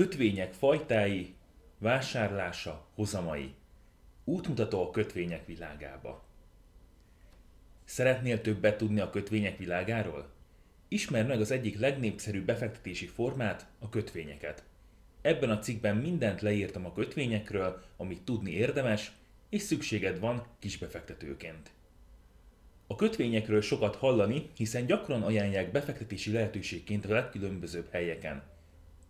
Kötvények fajtái, vásárlása, hozamai. Útmutató a kötvények világába. Szeretnél többet tudni a kötvények világáról? Ismerd meg az egyik legnépszerűbb befektetési formát, a kötvényeket. Ebben a cikkben mindent leírtam a kötvényekről, amit tudni érdemes, és szükséged van kisbefektetőként. A kötvényekről sokat hallani, hiszen gyakran ajánlják befektetési lehetőségként a legkülönbözőbb helyeken.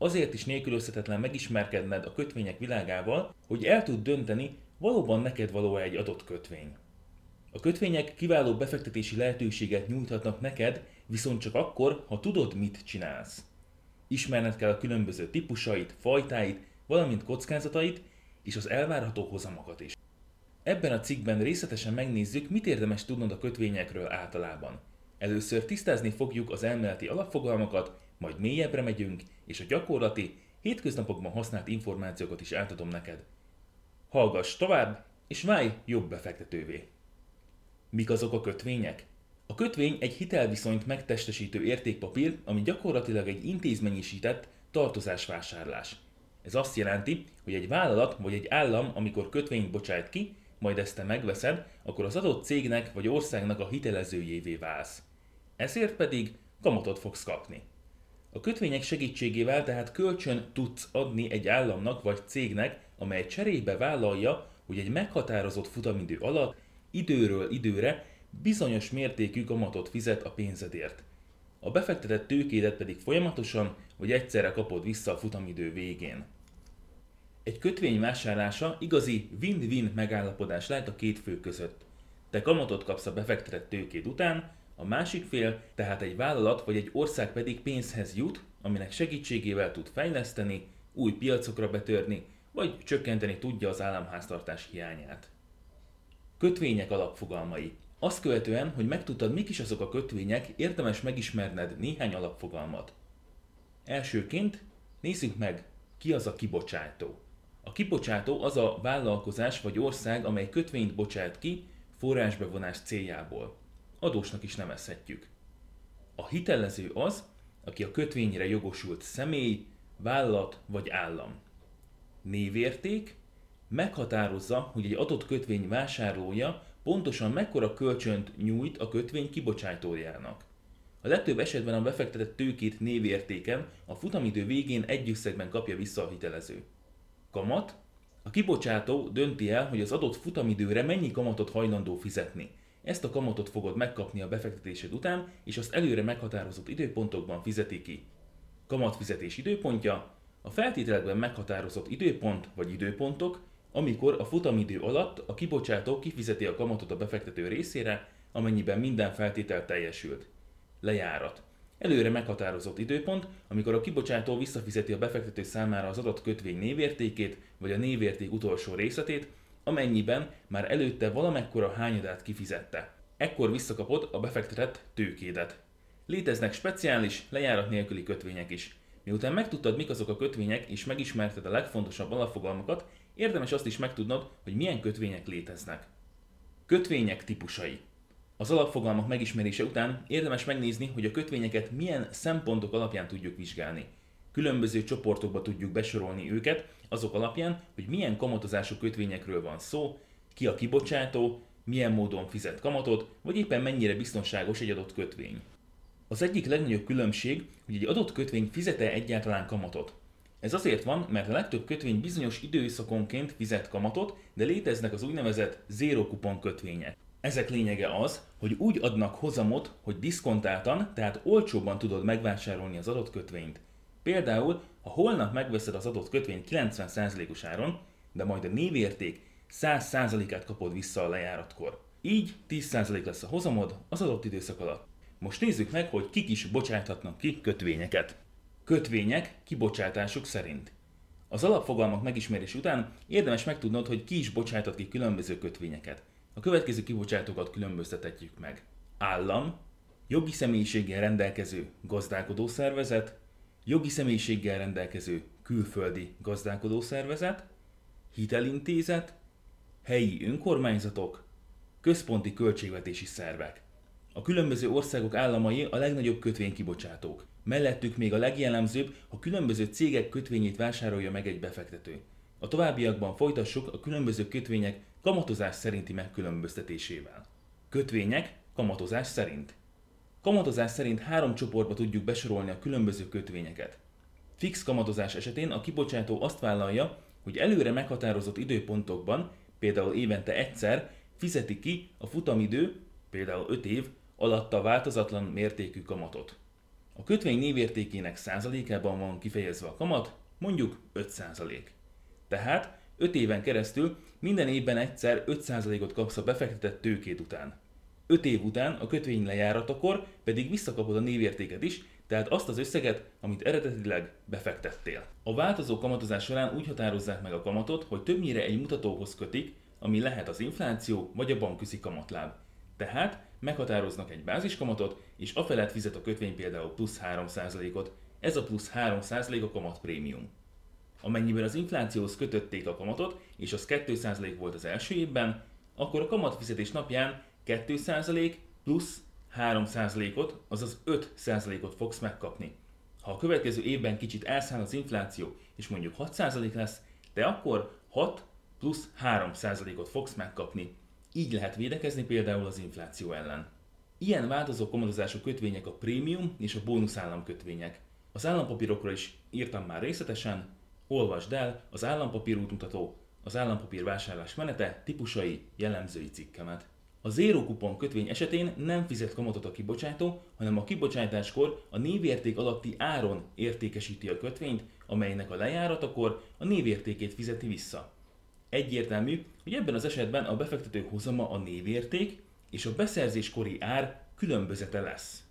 Azért is nélkülözhetetlen megismerkedned a kötvények világával, hogy el tud dönteni, valóban neked való egy adott kötvény. A kötvények kiváló befektetési lehetőséget nyújthatnak neked, viszont csak akkor, ha tudod, mit csinálsz. Ismerned kell a különböző típusait, fajtáit, valamint kockázatait, és az elvárható hozamokat is. Ebben a cikkben részletesen megnézzük, mit érdemes tudnod a kötvényekről általában. Először tisztázni fogjuk az elméleti alapfogalmakat, majd mélyebbre megyünk, és a gyakorlati, hétköznapokban használt információkat is átadom neked. Hallgass tovább, és válj jobb befektetővé! Mik azok a kötvények? A kötvény egy hitelviszonyt megtestesítő értékpapír, ami gyakorlatilag egy intézményesített tartozásvásárlás. Ez azt jelenti, hogy egy vállalat vagy egy állam, amikor kötvényt bocsájt ki, majd ezt te megveszed, akkor az adott cégnek vagy országnak a hitelezőjévé válsz. Ezért pedig kamatot fogsz kapni. A kötvények segítségével tehát kölcsön tudsz adni egy államnak vagy cégnek, amely cserébe vállalja, hogy egy meghatározott futamidő alatt időről időre bizonyos mértékű kamatot fizet a pénzedért. A befektetett tőkédet pedig folyamatosan vagy egyszerre kapod vissza a futamidő végén. Egy kötvény vásárlása igazi win-win megállapodás lehet a két fő között. Te kamatot kapsz a befektetett tőkéd után, a másik fél, tehát egy vállalat vagy egy ország pedig pénzhez jut, aminek segítségével tud fejleszteni, új piacokra betörni, vagy csökkenteni tudja az államháztartás hiányát. Kötvények alapfogalmai. Azt követően, hogy megtudtad, mik is azok a kötvények, érdemes megismerned néhány alapfogalmat. Elsőként nézzük meg, ki az a kibocsátó. A kibocsátó az a vállalkozás vagy ország, amely kötvényt bocsát ki forrásbevonás céljából. Adósnak is nevezhetjük. A hitelező az, aki a kötvényre jogosult személy, vállalat vagy állam. Névérték meghatározza, hogy egy adott kötvény vásárlója pontosan mekkora kölcsönt nyújt a kötvény kibocsátójának. A legtöbb esetben a befektetett tőkét névértéken a futamidő végén egy összegben kapja vissza a hitelező. Kamat. A kibocsátó dönti el, hogy az adott futamidőre mennyi kamatot hajlandó fizetni. Ezt a kamatot fogod megkapni a befektetésed után, és azt előre meghatározott időpontokban fizeti ki. Kamatfizetés időpontja a feltételekben meghatározott időpont vagy időpontok, amikor a futamidő alatt a kibocsátó kifizeti a kamatot a befektető részére, amennyiben minden feltétel teljesült. Lejárat. Előre meghatározott időpont, amikor a kibocsátó visszafizeti a befektető számára az adott kötvény névértékét, vagy a névérték utolsó részletét, amennyiben már előtte valamekkora hányadát kifizette. Ekkor visszakapod a befektetett tőkédet. Léteznek speciális, lejárat nélküli kötvények is. Miután megtudtad, mik azok a kötvények, és megismerted a legfontosabb alapfogalmakat, érdemes azt is megtudnod, hogy milyen kötvények léteznek. Kötvények típusai. Az alapfogalmak megismerése után érdemes megnézni, hogy a kötvényeket milyen szempontok alapján tudjuk vizsgálni. Különböző csoportokba tudjuk besorolni őket, azok alapján, hogy milyen kamatozású kötvényekről van szó, ki a kibocsátó, milyen módon fizet kamatot, vagy éppen mennyire biztonságos egy adott kötvény. Az egyik legnagyobb különbség, hogy egy adott kötvény fizete egyáltalán kamatot. Ez azért van, mert a legtöbb kötvény bizonyos időszakonként fizet kamatot, de léteznek az úgynevezett zero kupon kötvények. Ezek lényege az, hogy úgy adnak hozamot, hogy diszkontáltan, tehát olcsóbban tudod megvásárolni az adott kötvényt. Például, ha holnap megveszed az adott kötvényt 90%-os áron, de majd a névérték 100%-át kapod vissza a lejáratkor. Így 10% lesz a hozamod az adott időszak alatt. Most nézzük meg, hogy kik is bocsáthatnak ki kötvényeket. Kötvények kibocsátásuk szerint. Az alapfogalmak megismerés után érdemes megtudnod, hogy ki is bocsájtat ki különböző kötvényeket. A következő kibocsátókat különböztethetjük meg. Állam, jogi személyiséggel rendelkező gazdálkodó szervezet, jogi személyiséggel rendelkező külföldi gazdálkodó szervezet, hitelintézet, helyi önkormányzatok, központi költségvetési szervek. A különböző országok államai a legnagyobb kötvénykibocsátók. Mellettük még a legjellemzőbb, ha különböző cégek kötvényét vásárolja meg egy befektető. A továbbiakban folytassuk a különböző kötvények kamatozás szerinti megkülönböztetésével. Kötvények kamatozás szerint. Kamatozás szerint három csoportba tudjuk besorolni a különböző kötvényeket. Fix kamatozás esetén a kibocsátó azt vállalja, hogy előre meghatározott időpontokban, például évente egyszer, fizeti ki a futamidő, például 5 év, alatta változatlan mértékű kamatot. A kötvény névértékének százalékában van kifejezve a kamat, mondjuk 5 százalék. Tehát 5 éven keresztül minden évben egyszer 5%-ot kapsz a befektetett tőkét után. 5 év után a kötvény lejáratakor pedig visszakapod a névértéket is, tehát azt az összeget, amit eredetileg befektettél. A változó kamatozás során úgy határozzák meg a kamatot, hogy többnyire egy mutatóhoz kötik, ami lehet az infláció vagy a bankközi kamatláb. Tehát meghatároznak egy báziskamatot, és afelett fizet a kötvény például plusz 3%-ot. Ez a plusz 3% a kamat prémium. Amennyiben az inflációhoz kötötték a kamatot, és az 2% volt az első évben, akkor a kamatfizetés napján 2% plusz 3%-ot, azaz 5%-ot fogsz megkapni. Ha a következő évben kicsit elszáll az infláció, és mondjuk 6% lesz, de akkor 6 plusz 3%-ot fogsz megkapni. Így lehet védekezni például az infláció ellen. Ilyen változó kamatozású kötvények a prémium és a bónusz államkötvények. Az állampapírokról is írtam már részletesen, olvasd el az állampapír útmutató, az állampapír vásárlás menete, típusai, jellemzői cikkemet. A zéró kupon kötvény esetén nem fizet kamatot a kibocsátó, hanem a kibocsátáskor a névérték alatti áron értékesíti a kötvényt, amelynek a lejáratakor a névértékét fizeti vissza. Egyértelmű, hogy ebben az esetben a befektető hozama a névérték és a beszerzéskori ár különbözete lesz.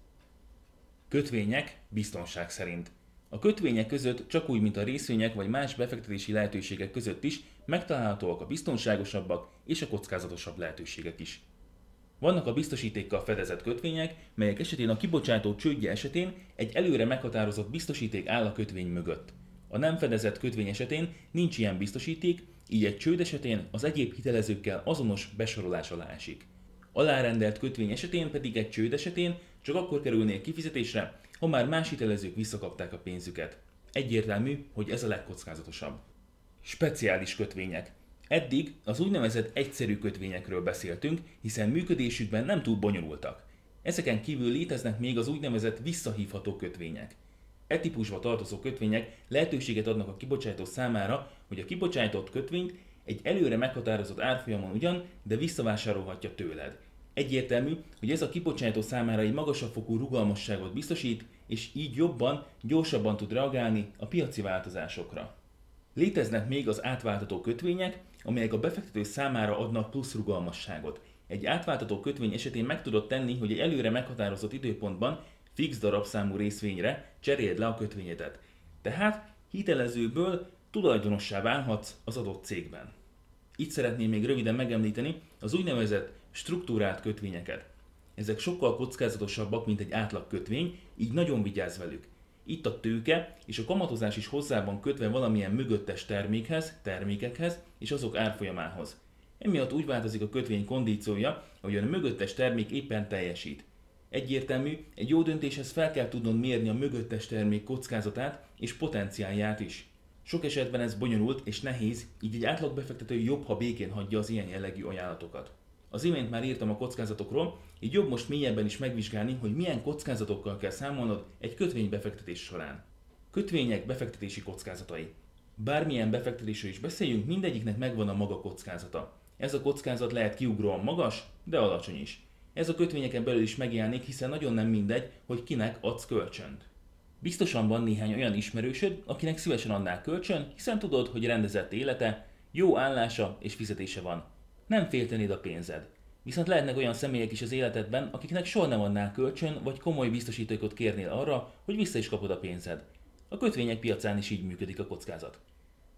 Kötvények biztonság szerint. A kötvények között csak úgy, mint a részvények vagy más befektetési lehetőségek között is megtalálhatóak a biztonságosabbak és a kockázatosabb lehetőségek is. Vannak a biztosítékkal fedezett kötvények, melyek esetén a kibocsátó csődje esetén egy előre meghatározott biztosíték áll a kötvény mögött. A nem fedezett kötvény esetén nincs ilyen biztosíték, így egy csőd esetén az egyéb hitelezőkkel azonos besorolás alá esik. Alárendelt kötvény esetén pedig egy csőd esetén csak akkor kerülnék kifizetésre, ha már más hitelezők visszakapták a pénzüket. Egyértelmű, hogy ez a legkockázatosabb. Speciális kötvények. Eddig az úgynevezett egyszerű kötvényekről beszéltünk, hiszen működésükben nem túl bonyolultak. Ezeken kívül léteznek még az úgynevezett visszahívható kötvények. E típusba tartozó kötvények lehetőséget adnak a kibocsátó számára, hogy a kibocsátott kötvényt egy előre meghatározott árfolyamon ugyan, de visszavásárolhatja tőled. Egyértelmű, hogy ez a kibocsátó számára egy magasabb fokú rugalmasságot biztosít, és így jobban, gyorsabban tud reagálni a piaci változásokra. Léteznek még az átváltató kötvények, amelyek a befektető számára adnak plusz rugalmasságot. Egy átváltató kötvény esetén meg tudod tenni, hogy egy előre meghatározott időpontban fix darabszámú részvényre cseréld le a kötvényedet. Tehát hitelezőből tulajdonossá válhatsz az adott cégben. Itt szeretném még röviden megemlíteni az úgynevezett struktúrált kötvényeket. Ezek sokkal kockázatosabbak, mint egy átlag kötvény, így nagyon vigyázz velük. Itt a tőke és a kamatozás is hozzá van kötve valamilyen mögöttes termékhez, termékekhez és azok árfolyamához. Emiatt úgy változik a kötvény kondíciója, hogy a mögöttes termék éppen teljesít. Egyértelmű, egy jó döntéshez fel kell tudnod mérni a mögöttes termék kockázatát és potenciálját is. Sok esetben ez bonyolult és nehéz, így egy átlagbefektető jobb, ha békén hagyja az ilyen jellegű ajánlatokat. Az imént már írtam a kockázatokról, így jobb most mélyebben is megvizsgálni, hogy milyen kockázatokkal kell számolnod egy kötvény befektetés során. Kötvények befektetési kockázatai. Bármilyen befektetésről is beszéljünk, mindegyiknek megvan a maga kockázata. Ez a kockázat lehet kiugróan magas, de alacsony is. Ez a kötvényeken belül is megjelenik, hiszen nagyon nem mindegy, hogy kinek adsz kölcsönt. Biztosan van néhány olyan ismerősöd, akinek szívesen adnál kölcsön, hiszen tudod, hogy rendezett élete, jó állása és fizetése van. Nem féltenéd a pénzed. Viszont lehetnek olyan személyek is az életedben, akiknek soha nem adnál kölcsön, vagy komoly biztosítékot kérnél arra, hogy vissza is kapod a pénzed. A kötvények piacán is így működik a kockázat.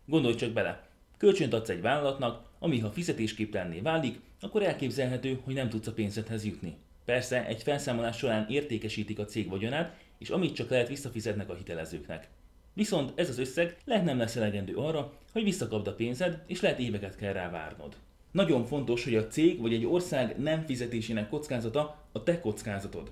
Gondolj csak bele, kölcsönt adsz egy vállalatnak, ami ha fizetésképtelenné válik, akkor elképzelhető, hogy nem tudsz a pénzedhez jutni. Persze, egy felszámolás során értékesítik a cég vagyonát, és amit csak lehet visszafizetnek a hitelezőknek. Viszont ez az összeg lehet nem lesz elegendő arra, hogy visszakapd a pénzed, és lehet éveket kell rá várnod. Nagyon fontos, hogy a cég vagy egy ország nem fizetésének kockázata a te kockázatod.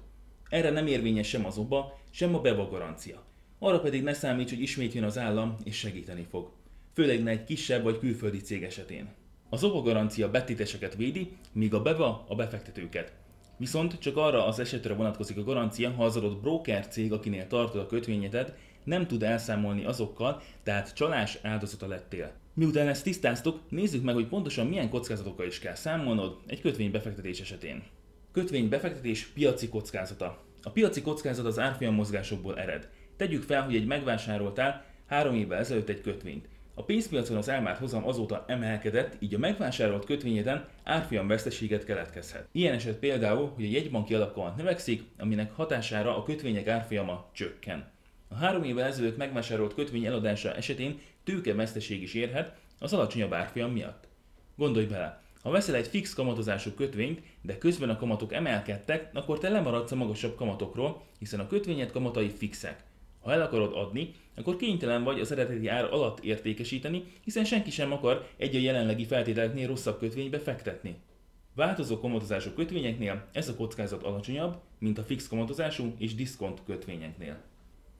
Erre nem érvényes sem az OBA, sem a BEVA garancia. Arra pedig ne számíts, hogy ismét jön az állam és segíteni fog. Főleg ne egy kisebb vagy külföldi cég esetén. Az OBA garancia betéteseket védi, míg a BEVA a befektetőket. Viszont csak arra az esetre vonatkozik a garancia, ha az adott broker cég, akinél tartod a kötvényedet, nem tud elszámolni azokkal, tehát csalás áldozata lettél. Miután ezt tisztáztuk, nézzük meg, hogy pontosan milyen kockázatokkal is kell számolnod egy kötvény befektetés esetén. Kötvény befektetés piaci kockázata. A piaci kockázat az árfolyam mozgásokból ered. Tegyük fel, hogy egy megvásároltál három évvel ezelőtt egy kötvényt. A pénzpiacon az elmárt hozam azóta emelkedett, így a megvásárolt kötvényeden árfolyam veszteséget keletkezhet. Ilyen eset például, hogy a jegybanki alapkamat növekszik, aminek hatására a kötvények árfolyama csökken. A három évvel ezelőtt megvásárolt kötvény eladása esetén veszteség is érhet az alacsonyabb árfolyam miatt. Gondolj bele, ha veszel egy fix kamatozású kötvényt, de közben a kamatok emelkedtek, akkor te lemaradsz a magasabb kamatokról, hiszen a kötvényed kamatai fixek. Ha el akarod adni, akkor kénytelen vagy az eredeti ár alatt értékesíteni, hiszen senki sem akar egy a jelenlegi feltételeknél rosszabb kötvénybe fektetni. Változó kamatozású kötvényeknél ez a kockázat alacsonyabb, mint a fix kamatozású és diszkont kötvényeknél.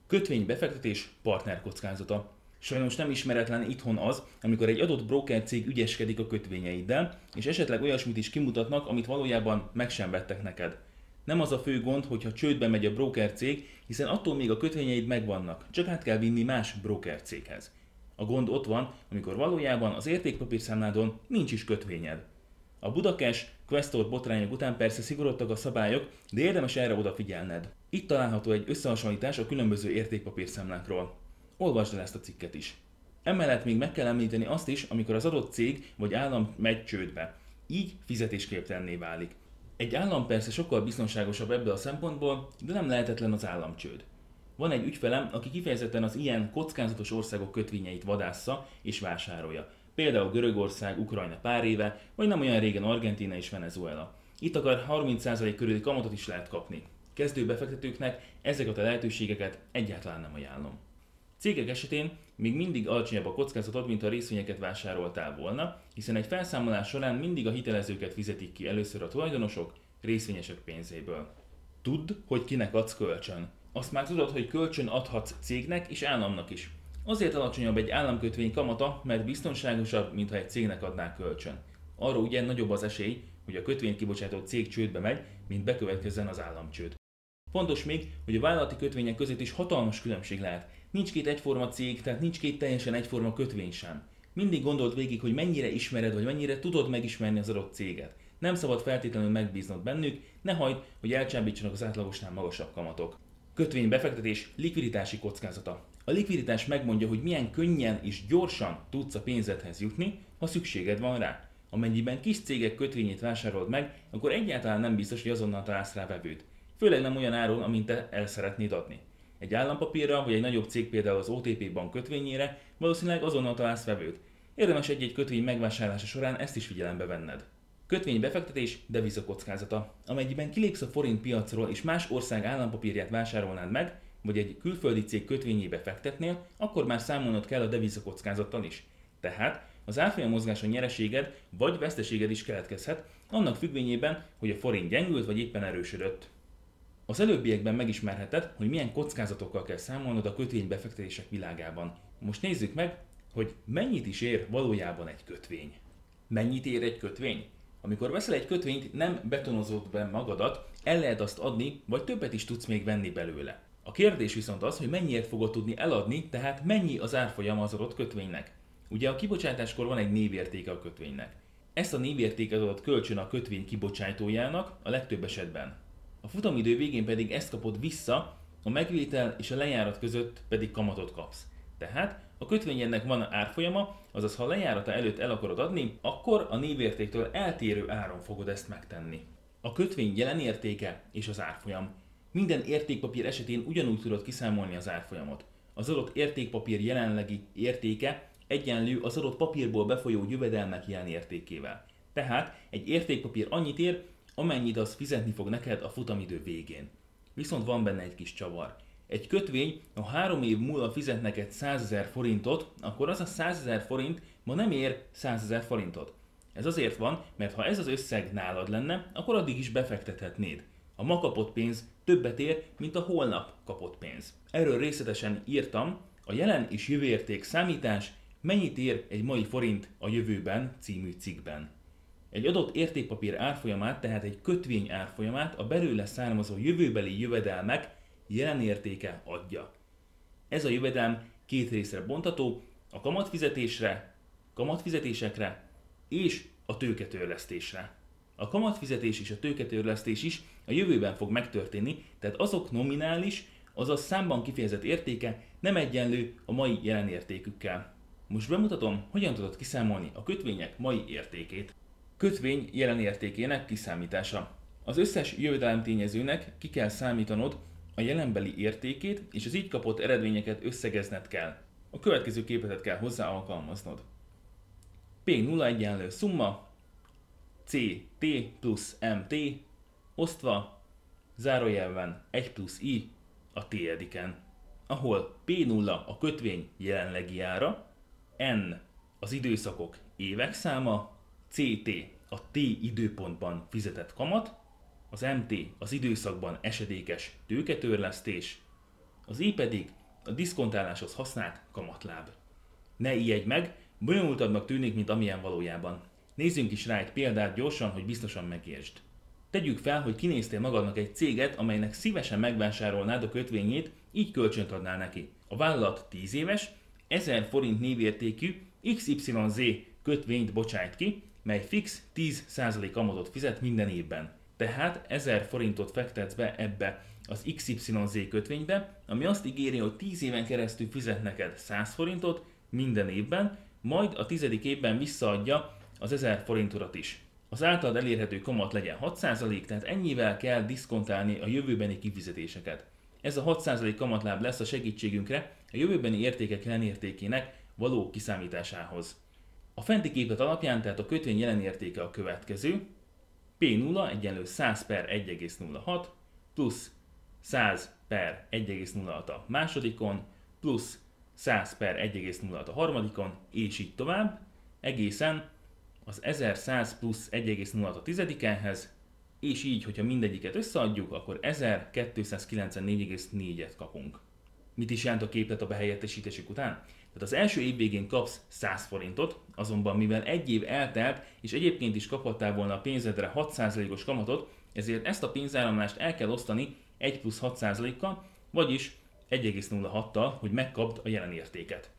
Kötvénybefektetés partner kockázata. Sajnos nem ismeretlen itthon az, amikor egy adott broker cég ügyeskedik a kötvényeiddel, és esetleg olyasmit is kimutatnak, amit valójában meg sem vettek neked. Nem az a fő gond, hogyha csődbe megy a broker cég, hiszen attól még a kötvényeid megvannak, csak át kell vinni más broker céghez. A gond ott van, amikor valójában az értékpapírszámládon nincs is kötvényed. A Budakes, Questor botrányok után persze szigorodtak a szabályok, de érdemes erre odafigyelned. Itt található egy összehasonlítás a különböző értékpapírszámlákról. Olvasd el ezt a cikket is. Emellett még meg kell említeni azt is, amikor az adott cég vagy állam megy csődbe. Így fizetésképtelenné válik. Egy állam persze sokkal biztonságosabb ebből a szempontból, de nem lehetetlen az államcsőd. Van egy ügyfelem, aki kifejezetten az ilyen kockázatos országok kötvényeit vadásza és vásárolja. Például Görögország, Ukrajna pár éve, vagy nem olyan régen Argentina és Venezuela. Itt akár 30% körüli kamatot is lehet kapni. Kezdő befektetőknek ezeket a lehetőségeket egyáltalán nem ajánlom. Cégek esetén még mindig alacsonyabb a kockázatod, mint a részvényeket vásároltál volna, hiszen egy felszámolás során mindig a hitelezőket fizetik ki először a tulajdonosok, részvényesek pénzéből. Tudd, hogy kinek adsz kölcsön. Azt már tudod, hogy kölcsön adhatsz cégnek és államnak is. Azért alacsonyabb egy államkötvény kamata, mert biztonságosabb, mintha egy cégnek adnák kölcsön. Arra ugye nagyobb az esély, hogy a kötvényt kibocsátó cég csődbe megy, mint bekövetkezzen az államcsőd. Fontos még, hogy a vállalati kötvények között is hatalmas különbség lehet. Nincs két egyforma cég, tehát nincs két teljesen egyforma kötvény sem. Mindig gondold végig, hogy mennyire ismered, vagy mennyire tudod megismerni az adott céget. Nem szabad feltétlenül megbíznod bennük, ne hagyd, hogy elcsábítsanak az átlagosnál magasabb kamatok. Kötvény befektetés likviditási kockázata. A likviditás megmondja, hogy milyen könnyen és gyorsan tudsz a pénzedhez jutni, ha szükséged van rá. Amennyiben kis cégek kötvényét vásárolod meg, akkor egyáltalán nem biztos, hogy azonnal találsz rá vevőt. Főleg nem olyan áron, amint te el szeretnéd adni. Egy állampapírra vagy egy nagyobb cég például az OTP bank kötvényére valószínűleg azonnal találsz vevőt. Érdemes egy-egy kötvény megvásárlása során ezt is figyelembe venned. Kötvény befektetés, deviza kockázata. Amennyiben kilépsz a forint piacról és más ország állampapírját vásárolnád meg, vagy egy külföldi cég kötvényébe fektetnél, akkor már számolnod kell a deviza kockázattal is. Tehát az árfolyam mozgáson nyereséged vagy veszteséged is keletkezhet, annak függvényében, hogy a forint gyengült vagy éppen erősödött. Az előbbiekben megismerheted, hogy milyen kockázatokkal kell számolnod a kötvénybefektetések világában. Most nézzük meg, hogy mennyit is ér valójában egy kötvény. Mennyit ér egy kötvény? Amikor veszel egy kötvényt, nem betonozod be magadat, el lehet azt adni, vagy többet is tudsz még venni belőle. A kérdés viszont az, hogy mennyiért fogod tudni eladni, tehát mennyi az árfolyama az adott kötvénynek. Ugye a kibocsátáskor van egy névértéke a kötvénynek. Ezt a névértéket adott kölcsön a kötvény kibocsátójának a legtöbb esetben. A futamidő végén pedig ezt kapod vissza, a megvétel és a lejárat között pedig kamatot kapsz. Tehát a kötvényednek van árfolyama, azaz ha a lejárata előtt el akarod adni, akkor a névértéktől eltérő áron fogod ezt megtenni. A kötvény jelen értéke és az árfolyam. Minden értékpapír esetén ugyanúgy tudod kiszámolni az árfolyamot. Az adott értékpapír jelenlegi értéke egyenlő az adott papírból befolyó jövedelmek jelen értékével. Tehát egy értékpapír annyit ér, amennyit az fizetni fog neked a futamidő végén. Viszont van benne egy kis csavar. Egy kötvény, ha három év múlva fizet neked 100 ezer forintot, akkor az a 100 ezer forint ma nem ér 100 ezer forintot. Ez azért van, mert ha ez az összeg nálad lenne, akkor addig is befektethetnéd. A ma kapott pénz többet ér, mint a holnap kapott pénz. Erről részletesen írtam a jelen és jövő érték számítás, mennyit ér egy mai forint a jövőben című cikkben. Egy adott értékpapír árfolyamát, tehát egy kötvény árfolyamát a belőle származó jövőbeli jövedelmek jelen értéke adja. Ez a jövedelm két részre bontató, a kamatfizetésre, kamatfizetésekre és a tőketörlesztésre. A kamatfizetés és a tőketörlesztés is a jövőben fog megtörténni, tehát azok nominális, azaz számban kifejezett értéke nem egyenlő a mai jelen értékükkel. Most bemutatom, hogyan tudod kiszámolni a kötvények mai értékét. Kötvény jelen értékének kiszámítása. Az összes jövedelem tényezőnek ki kell számítanod a jelenbeli értékét, és az így kapott eredményeket összegezned kell. A következő képletet kell hozzá alkalmaznod. P0 egyenlő szumma, CT plusz MT, osztva zárójelben 1 plusz I a t ediken, ahol P0 a kötvény jelenlegi ára, N az időszakok évek száma, CT a T időpontban fizetett kamat, az MT az időszakban esedékes tőketörlesztés, az I pedig a diszkontáláshoz használt kamatláb. Ne ijedj meg, bonyolultabbnak tűnik, mint amilyen valójában. Nézzünk is rá egy példát gyorsan, hogy biztosan megértsd. Tegyük fel, hogy kinéztél magadnak egy céget, amelynek szívesen megvásárolnád a kötvényét, így adnál neki. A vállalat 10 éves, 1000 forint névértékű XYZ kötvényt bocsájt ki, mely fix 10% kamatot fizet minden évben. Tehát 1000 forintot fektetsz be ebbe az XYZ kötvénybe, ami azt ígéri, hogy 10 éven keresztül fizet neked 100 forintot minden évben, majd a tizedik évben visszaadja az 1000 forintodat is. Az általad elérhető kamat legyen 6%, tehát ennyivel kell diszkontálni a jövőbeni kifizetéseket. Ez a 6% kamatláb lesz a segítségünkre a jövőbeni értékek jelenértékének való kiszámításához. A fenti képlet alapján tehát a kötvény jelenértéke a következő, P0 egyenlő 100 per 1,06 plusz 100 per 1,06 a másodikon, plusz 100 per 1,06 a harmadikon, és így tovább, egészen az 1100 plusz 1,06 a tizedikenhez, és így, hogyha mindegyiket összeadjuk, akkor 1294,4-et kapunk. Mit is jelent a képlet a behelyettesítésük után? Tehát az első év végén kapsz 100 forintot, azonban mivel egy év eltelt, és egyébként is kaphattál volna a pénzedre 6%-os kamatot, ezért ezt a pénzáramlást el kell osztani 1 plusz 6%-kal, vagyis 1,06-tal, hogy megkapd a jelen értéket.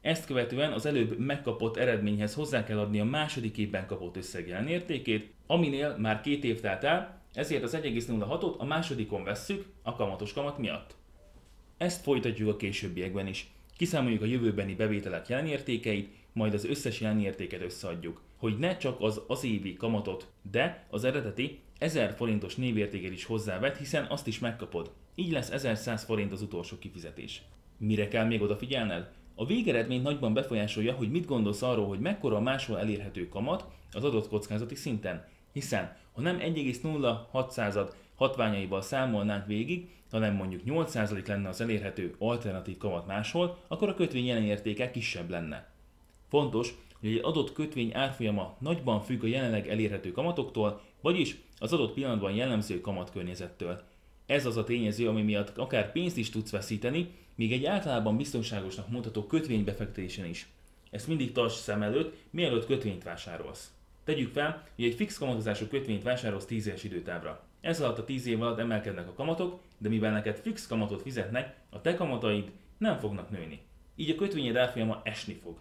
Ezt követően az előbb megkapott eredményhez hozzá kell adni a második évben kapott összeg értékét, aminél már két év telt el, ezért az 1,06-ot a másodikon vesszük a kamatos kamat miatt. Ezt folytatjuk a későbbiekben is. Kiszámoljuk a jövőbeni bevételek jelenértékeit, majd az összes jelenértéket összeadjuk, hogy ne csak az az évi kamatot, de az eredeti 1000 forintos névértéket is hozzávet, hiszen azt is megkapod. Így lesz 1100 forint az utolsó kifizetés. Mire kell még odafigyelned? A végeredményt nagyban befolyásolja, hogy mit gondolsz arról, hogy mekkora a máshol elérhető kamat az adott kockázati szinten. Hiszen, ha nem 1,06 hatványaival számolnánk végig, hanem mondjuk 8% lenne az elérhető alternatív kamat máshol, akkor a kötvény jelen értéke kisebb lenne. Fontos, hogy egy adott kötvény árfolyama nagyban függ a jelenleg elérhető kamatoktól, vagyis az adott pillanatban jellemző kamatkörnyezettől. Ez az a tényező, ami miatt akár pénzt is tudsz veszíteni, még egy általában biztonságosnak mondható kötvénybefektetésen is. Ezt mindig tarts szem előtt, mielőtt kötvényt vásárolsz. Tegyük fel, hogy egy fix kamatozású kötvényt vásárolsz 10 éves időtávra. Ez alatt a 10 év alatt emelkednek a kamatok, de mivel neked fix kamatot fizetnek, a te kamataid nem fognak nőni. Így a kötvényed árfolyama esni fog.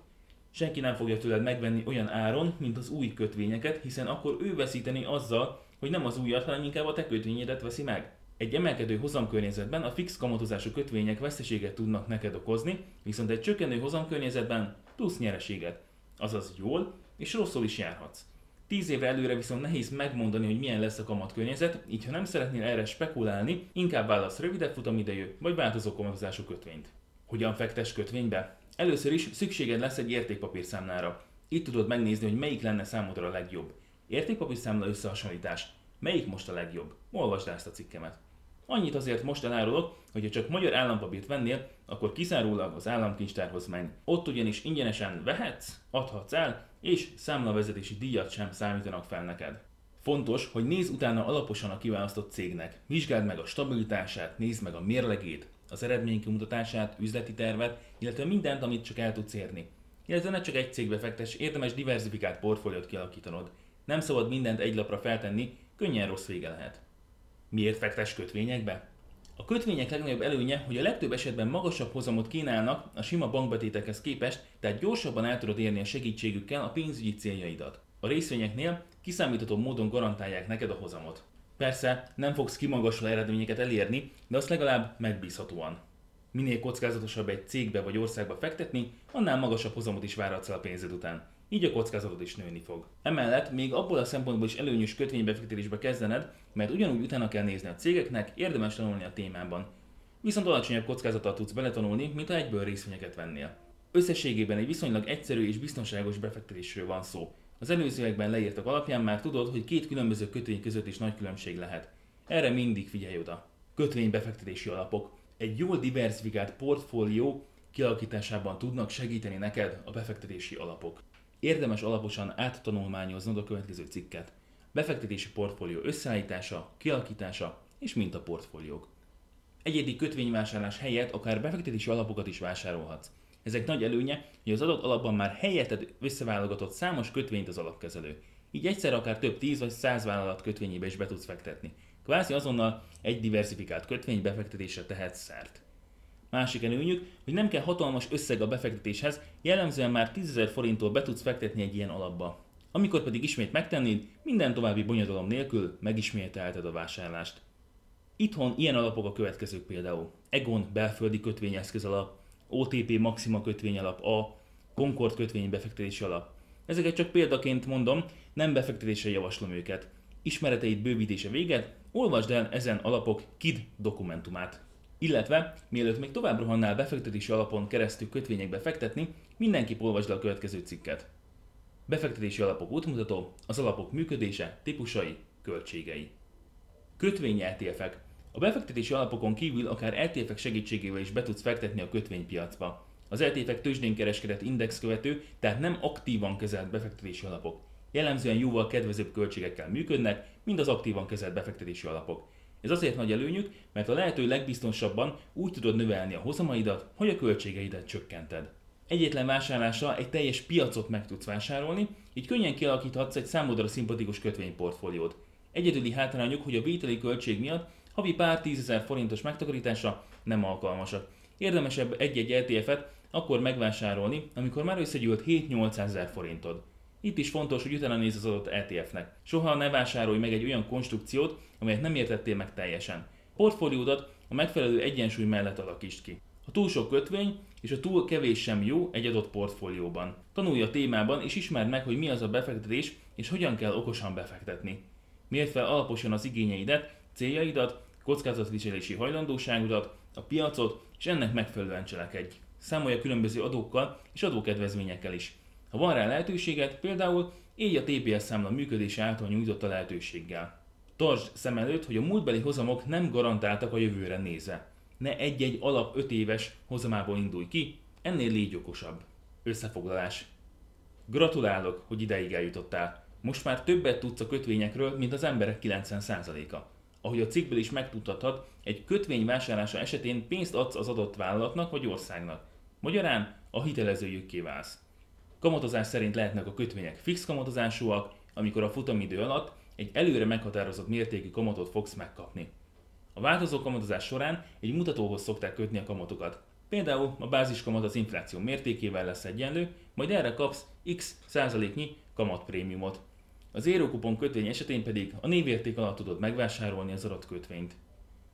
Senki nem fogja tőled megvenni olyan áron, mint az új kötvényeket, hiszen akkor ő veszíteni azzal, hogy nem az újat, hanem inkább a te kötvényedet veszi meg. Egy emelkedő hozamkörnyezetben a fix kamatozású kötvények veszteséget tudnak neked okozni, viszont egy csökkenő hozamkörnyezetben plusz nyereséget. Azaz jól és rosszul is járhatsz. Tíz éve előre viszont nehéz megmondani, hogy milyen lesz a kamatkörnyezet, így ha nem szeretnél erre spekulálni, inkább válasz rövidebb futamidejű vagy változó kamatozású kötvényt. Hogyan fektes kötvénybe? Először is szükséged lesz egy értékpapírszámlára. Itt tudod megnézni, hogy melyik lenne számodra a legjobb. Értékpapírszámla összehasonlítás. Melyik most a legjobb? Olvasd ezt a cikkemet. Annyit azért most elárulok, hogy ha csak magyar állampapírt vennél, akkor kizárólag az államkincstárhoz menj. Ott ugyanis ingyenesen vehetsz, adhatsz el, és számlavezetési díjat sem számítanak fel neked. Fontos, hogy nézz utána alaposan a kiválasztott cégnek. Vizsgáld meg a stabilitását, nézd meg a mérlegét, az eredménykimutatását, üzleti tervet, illetve mindent, amit csak el tudsz érni. Illetve ne csak egy cégbe fektess, érdemes diversifikált portfóliót kialakítanod. Nem szabad mindent egy lapra feltenni, könnyen rossz vége lehet. Miért fektes kötvényekbe? A kötvények legnagyobb előnye, hogy a legtöbb esetben magasabb hozamot kínálnak a sima bankbetétekhez képest, tehát gyorsabban el tudod érni a segítségükkel a pénzügyi céljaidat. A részvényeknél kiszámítható módon garantálják neked a hozamot. Persze nem fogsz kimagasló eredményeket elérni, de azt legalább megbízhatóan. Minél kockázatosabb egy cégbe vagy országba fektetni, annál magasabb hozamot is várhatsz el a pénzed után. Így a kockázatod is nőni fog. Emellett még abból a szempontból is előnyös kötvénybefektetésbe kezdened, mert ugyanúgy utána kell nézni a cégeknek, érdemes tanulni a témában. Viszont alacsonyabb kockázattal tudsz beletanulni, mint ha egyből részvényeket vennél. Összességében egy viszonylag egyszerű és biztonságos befektetésről van szó. Az előzőekben leírtak alapján már tudod, hogy két különböző kötvény között is nagy különbség lehet. Erre mindig figyelj oda. Kötvénybefektetési alapok. Egy jól diversifikált portfólió kialakításában tudnak segíteni neked a befektetési alapok. Érdemes alaposan áttanulmányoznod a következő cikket. Befektetési portfólió összeállítása, kialakítása és mintaportfóliók. Egyedi kötvényvásárlás helyett akár befektetési alapokat is vásárolhatsz. Ezek nagy előnye, hogy az adott alapban már helyetted összeválogatott számos kötvényt az alapkezelő. Így egyszer akár több tíz vagy száz vállalat kötvényébe is be tudsz fektetni. Kvázi azonnal egy diversifikált kötvény befektetésre tehetsz szert. Másik előnyük, hogy nem kell hatalmas összeg a befektetéshez, jellemzően már 10.000 forinttól be tudsz fektetni egy ilyen alapba. Amikor pedig ismét megtennéd, minden további bonyodalom nélkül megismételheted a vásárlást. Itthon ilyen alapok a következők például. Egon belföldi kötvényeszköz alap, OTP Maxima kötvényalap A, Concord kötvénybefektetési alap. Ezeket csak példaként mondom, nem befektetésre javaslom őket. Ismereteid bővítése véget, olvasd el ezen alapok KID dokumentumát. Illetve, mielőtt még tovább rohannál befektetési alapon keresztül kötvényekbe fektetni, mindenki olvasd el a következő cikket. Befektetési alapok útmutató, az alapok működése, típusai, költségei. Kötvény ETF-ek. A befektetési alapokon kívül akár ETF-ek segítségével is be tudsz fektetni a kötvénypiacba. Az ETF-ek tőzsdén kereskedett indexkövető, tehát nem aktívan kezelt befektetési alapok. Jellemzően jóval kedvezőbb költségekkel működnek, mint az aktívan kezelt befektetési alapok. Ez azért nagy előnyük, mert a lehető legbiztonsabban úgy tudod növelni a hozamaidat, hogy a költségeidet csökkented. Egyetlen vásárlással egy teljes piacot meg tudsz vásárolni, így könnyen kialakíthatsz egy számodra szimpatikus kötvényportfóliót. Egyedüli hátrányuk, hogy a vételi költség miatt havi pár tízezer forintos megtakarítása nem alkalmasak. Érdemesebb egy-egy ETF-et akkor megvásárolni, amikor már összegyűlt 7-800 ezer forintod. Itt is fontos, hogy utána néz az adott ETF-nek. Soha ne vásárolj meg egy olyan konstrukciót, amelyet nem értettél meg teljesen. Portfóliódat a megfelelő egyensúly mellett alakítsd ki. A túl sok kötvény és a túl kevés sem jó egy adott portfólióban. Tanulj a témában és ismerd meg, hogy mi az a befektetés és hogyan kell okosan befektetni. Mért fel alaposan az igényeidet, céljaidat, kockázatviselési hajlandóságodat, a piacot, és ennek megfelelően cselekedj. Számolj a különböző adókkal és adókedvezményekkel is. Ha van rá lehetőséget, például élj a TPS számla működése által a lehetőséggel. Tartsd szem előtt, hogy a múltbeli hozamok nem garantáltak a jövőre nézve. Ne egy-egy alap 5 éves hozamából indulj ki, ennél légy okosabb. Összefoglalás. Gratulálok, hogy ideig eljutottál. Most már többet tudsz a kötvényekről, mint az emberek 90%-a. Ahogy a cikkből is megtudhatod, egy kötvény vásárlása esetén pénzt adsz az adott vállalatnak vagy országnak. Magyarán a hitelezőjükké válsz. Kamatozás szerint lehetnek a kötvények fix kamatozásúak, amikor a futamidő alatt egy előre meghatározott mértékű kamatot fogsz megkapni. A változó kamatozás során egy mutatóhoz szokták kötni a kamatokat. Például a báziskamat az infláció mértékével lesz egyenlő, majd erre kapsz x százaléknyi kamatprémiumot. Az érőkupon kötvény esetén pedig a névérték alatt tudod megvásárolni az adott kötvényt.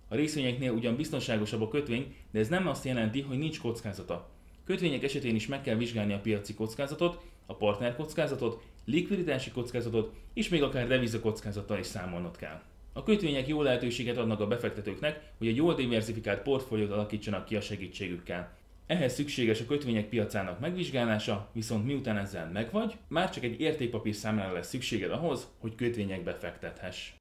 A részvényeknél ugyan biztonságosabb a kötvény, de ez nem azt jelenti, hogy nincs kockázata. Kötvények esetén is meg kell vizsgálni a piaci kockázatot, a partner kockázatot, likviditási kockázatot, és még akár deviza kockázattal is számolnod kell. A kötvények jó lehetőséget adnak a befektetőknek, hogy egy jól diversifikált portfóliót alakítsanak ki a segítségükkel. Ehhez szükséges a kötvények piacának megvizsgálása, viszont miután ezzel megvagy, már csak egy értékpapír számlára lesz szükséged ahhoz, hogy kötvényekbe fektethess.